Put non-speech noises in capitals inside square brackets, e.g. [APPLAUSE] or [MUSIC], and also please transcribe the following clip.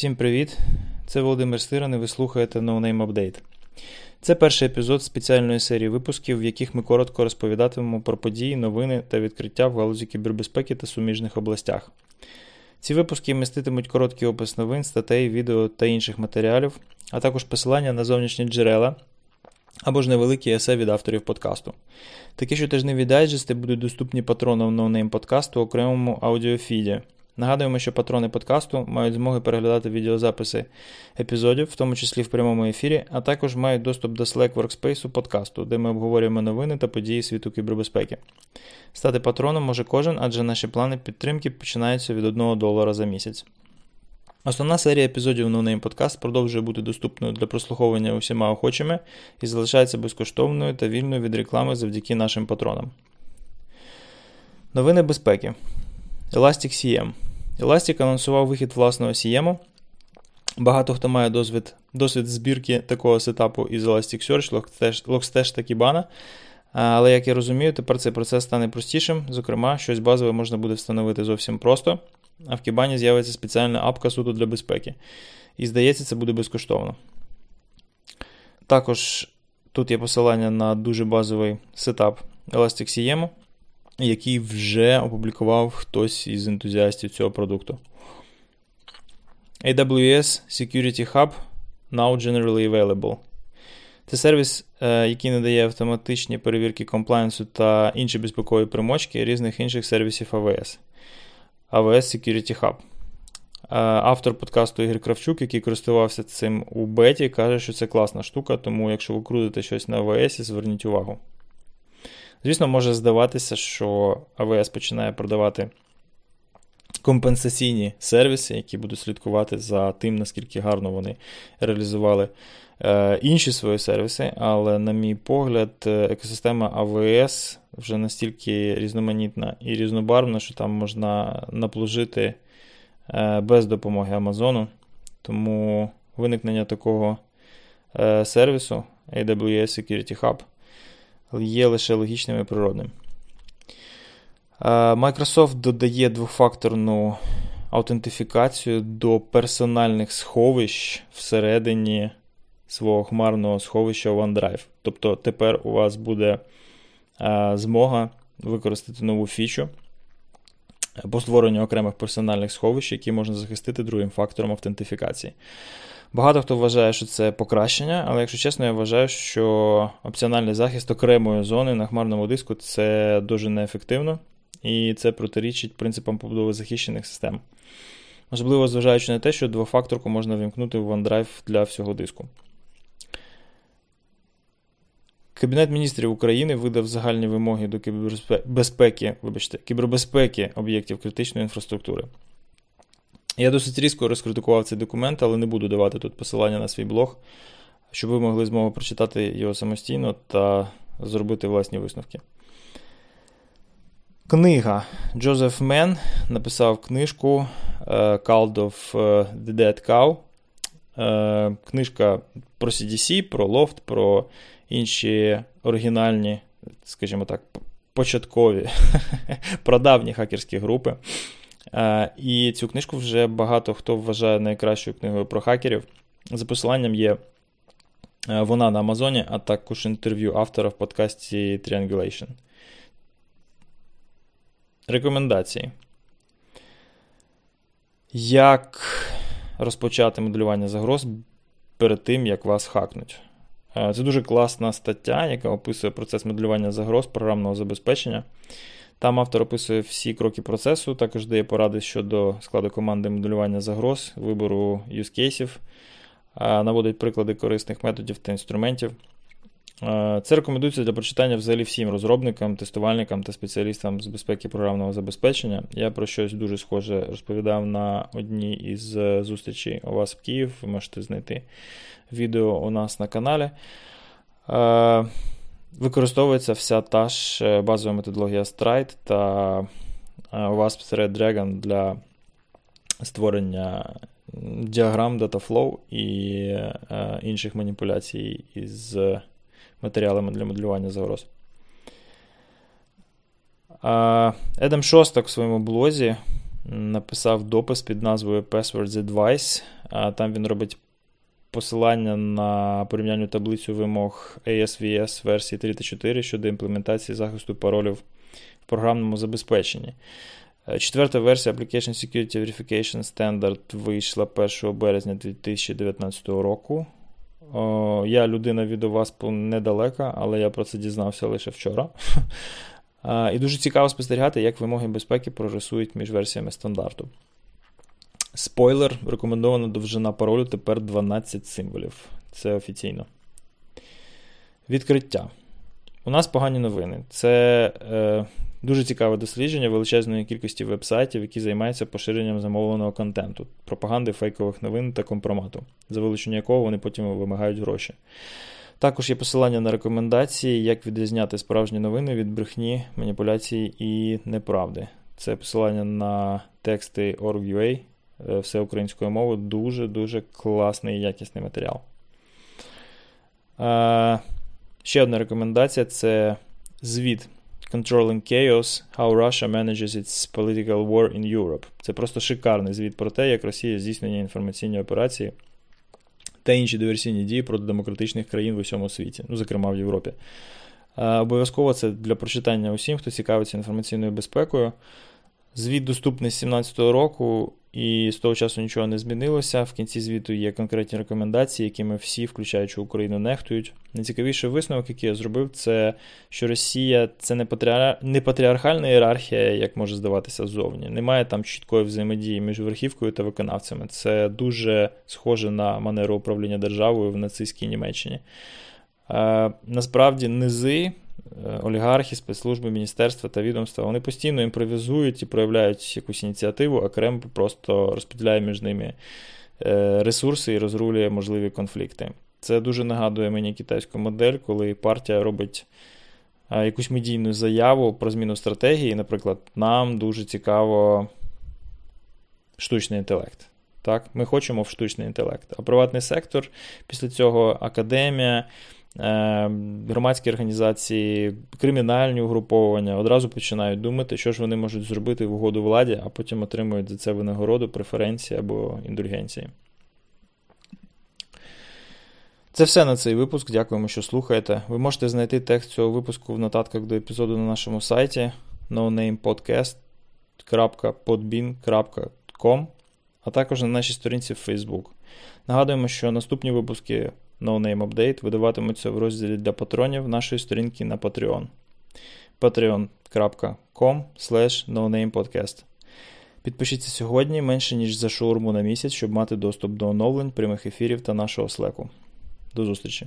Всім привіт! Це Володимир Стиран і ви слухаєте No Name Update. Це перший епізод спеціальної серії випусків, в яких ми коротко розповідатимемо про події, новини та відкриття в галузі кібербезпеки та суміжних областях. Ці випуски міститимуть короткий опис новин, статей, відео та інших матеріалів, а також посилання на зовнішні джерела або ж невеликі есе від авторів подкасту. Такі щотижневі дайджести будуть доступні патронам NoName подкасту у окремому аудіофіді. Нагадуємо, що патрони подкасту мають змоги переглядати відеозаписи епізодів, в тому числі в прямому ефірі, а також мають доступ до Slack Workspace подкасту, де ми обговорюємо новини та події світу кібербезпеки. Стати патроном може кожен, адже наші плани підтримки починаються від 1 долара за місяць. Основна серія епізодів No Name Podcast продовжує бути доступною для прослуховування усіма охочими і залишається безкоштовною та вільною від реклами завдяки нашим патронам. Новини безпеки. Elastic CM. Elastic анонсував вихід власного CM. Багато хто має досвід досвід збірки такого сетапу із Elasticsearch, Logstash та Kibana. Але, як я розумію, тепер цей процес стане простішим. Зокрема, щось базове можна буде встановити зовсім просто, а в Kibana з'явиться спеціальна апка суто для безпеки. І здається, це буде безкоштовно. Також тут є посилання на дуже базовий сетап ElasticCM який вже опублікував хтось із ентузіастів цього продукту. AWS Security Hub now generally available. Це сервіс, е, який надає автоматичні перевірки комплайнсу та інші безпекові примочки різних інших сервісів AWS. AWS Security Hub. Е, автор подкасту Ігор Кравчук, який користувався цим у беті, каже, що це класна штука, тому якщо ви крутите щось на AWS, зверніть увагу. Звісно, може здаватися, що АВС починає продавати компенсаційні сервіси, які будуть слідкувати за тим, наскільки гарно вони реалізували е, інші свої сервіси. Але, на мій погляд, е, екосистема АВС вже настільки різноманітна і різнобарвна, що там можна наплужити е, без допомоги Амазону. Тому виникнення такого сервісу AWS Security Hub є лише логічним і природним. Microsoft додає двофакторну аутентифікацію до персональних сховищ всередині свого хмарного сховища OneDrive. Тобто тепер у вас буде змога використати нову фічу по створенню окремих персональних сховищ, які можна захистити другим фактором аутентифікації. Багато хто вважає, що це покращення, але якщо чесно, я вважаю, що опціональний захист окремої зони на хмарному диску це дуже неефективно і це протирічить принципам побудови захищених систем. Особливо зважаючи на те, що двофакторку можна вімкнути в OneDrive для всього диску. Кабінет міністрів України видав загальні вимоги до кібербезпеки, вибачте, кібербезпеки об'єктів критичної інфраструктури. Я досить різко розкритикував цей документ, але не буду давати тут посилання на свій блог, щоб ви могли змогу прочитати його самостійно та зробити власні висновки. Книга Джозеф Мен написав книжку е, Call of е, the Dead Cow. Е, книжка про CDC, про Loft, про інші оригінальні, скажімо так, початкові [LAUGHS] прадавні хакерські групи. Е, і цю книжку вже багато хто вважає найкращою книгою про хакерів. За посиланням є е, вона на Амазоні, а також інтерв'ю автора в подкасті Triangulation. Рекомендації. Як розпочати моделювання загроз перед тим, як вас хакнуть? Е, це дуже класна стаття, яка описує процес моделювання загроз програмного забезпечення. Там автор описує всі кроки процесу, також дає поради щодо складу команди моделювання загроз, вибору юзкейсів, наводить приклади корисних методів та інструментів. Це рекомендується для прочитання взагалі всім розробникам, тестувальникам та спеціалістам з безпеки програмного забезпечення. Я про щось дуже схоже розповідав на одній із е, зустрічей у вас в Київ. Ви можете знайти відео у нас на каналі. Використовується вся та ж е, базова методологія Stride та Wasp Thread Dragon для створення діаграм Dataflow і е, інших маніпуляцій із матеріалами для моделювання загроз. Едем Шостак в своєму блозі написав допис під назвою Passwords Advice. Там він робить посилання на порівняльну таблицю вимог ASVS версії 3.4 щодо імплементації захисту паролів в програмному забезпеченні. Е, четверта версія Application Security Verification Standard вийшла 1 березня 2019 року. Я людина від вас недалека, але я про це дізнався лише вчора. [LAUGHS] І дуже цікаво спостерігати, як вимоги безпеки прогресують між версіями стандарту. Спойлер, рекомендована довжина паролю тепер 12 символів. Це офіційно. Відкриття. У нас погані новини. Це е, дуже цікаве дослідження величезної кількості вебсайтів, які займаються поширенням замовленого контенту, пропаганди фейкових новин та компромату, за вилучення якого вони потім вимагають гроші. Також є посилання на рекомендації, як відрізняти справжні новини від брехні, маніпуляції і неправди. Це посилання на тексти Org.ua, е, все українською мовою. Дуже-дуже класний і якісний матеріал. Е, ще одна рекомендація це звіт Controlling Chaos: How Russia Manages Its Political War in Europe. Це просто шикарний звіт про те, як Росія здійснює інформаційні операції та інші диверсійні дії проти демократичних країн в усьому світі, ну, зокрема в Європі. Обов'язково це для прочитання усім, хто цікавиться інформаційною безпекою. Звіт доступний з 2017 року, і з того часу нічого не змінилося. В кінці звіту є конкретні рекомендації, якими всі, включаючи Україну, нехтують. Найцікавіший висновок, який я зробив, це що Росія це не, патріар... не патріархальна ієрархія, як може здаватися ззовні. Немає там чіткої взаємодії між верхівкою та виконавцями. Це дуже схоже на манеру управління державою в нацистській Німеччині. Е, насправді, низи. Е, олігархи, спецслужби, міністерства та відомства, вони постійно імпровізують і проявляють якусь ініціативу, а Кремль просто розподіляє між ними е, ресурси і розрулює можливі конфлікти. Це дуже нагадує мені китайську модель, коли партія робить якусь медійну заяву про зміну стратегії. Наприклад, нам дуже цікаво штучний інтелект. Так? Ми хочемо в штучний інтелект. А приватний сектор після цього академія. Е, громадські організації, кримінальні угруповання одразу починають думати, що ж вони можуть зробити в угоду владі, а потім отримують за це винагороду, преференції або індульгенції. Це все на цей випуск. Дякуємо, що слухаєте. Ви можете знайти текст цього випуску в нотатках до епізоду на нашому сайті nonamepodcast.podbean.com, а також на нашій сторінці в Facebook. Нагадуємо, що наступні випуски No Name Update видаватимуться в розділі для патронів нашої сторінки на Patreon. patreon.com nonamepodcast Підпишіться сьогодні менше, ніж за шаурму на місяць, щоб мати доступ до оновлень, прямих ефірів та нашого слеку. До зустрічі!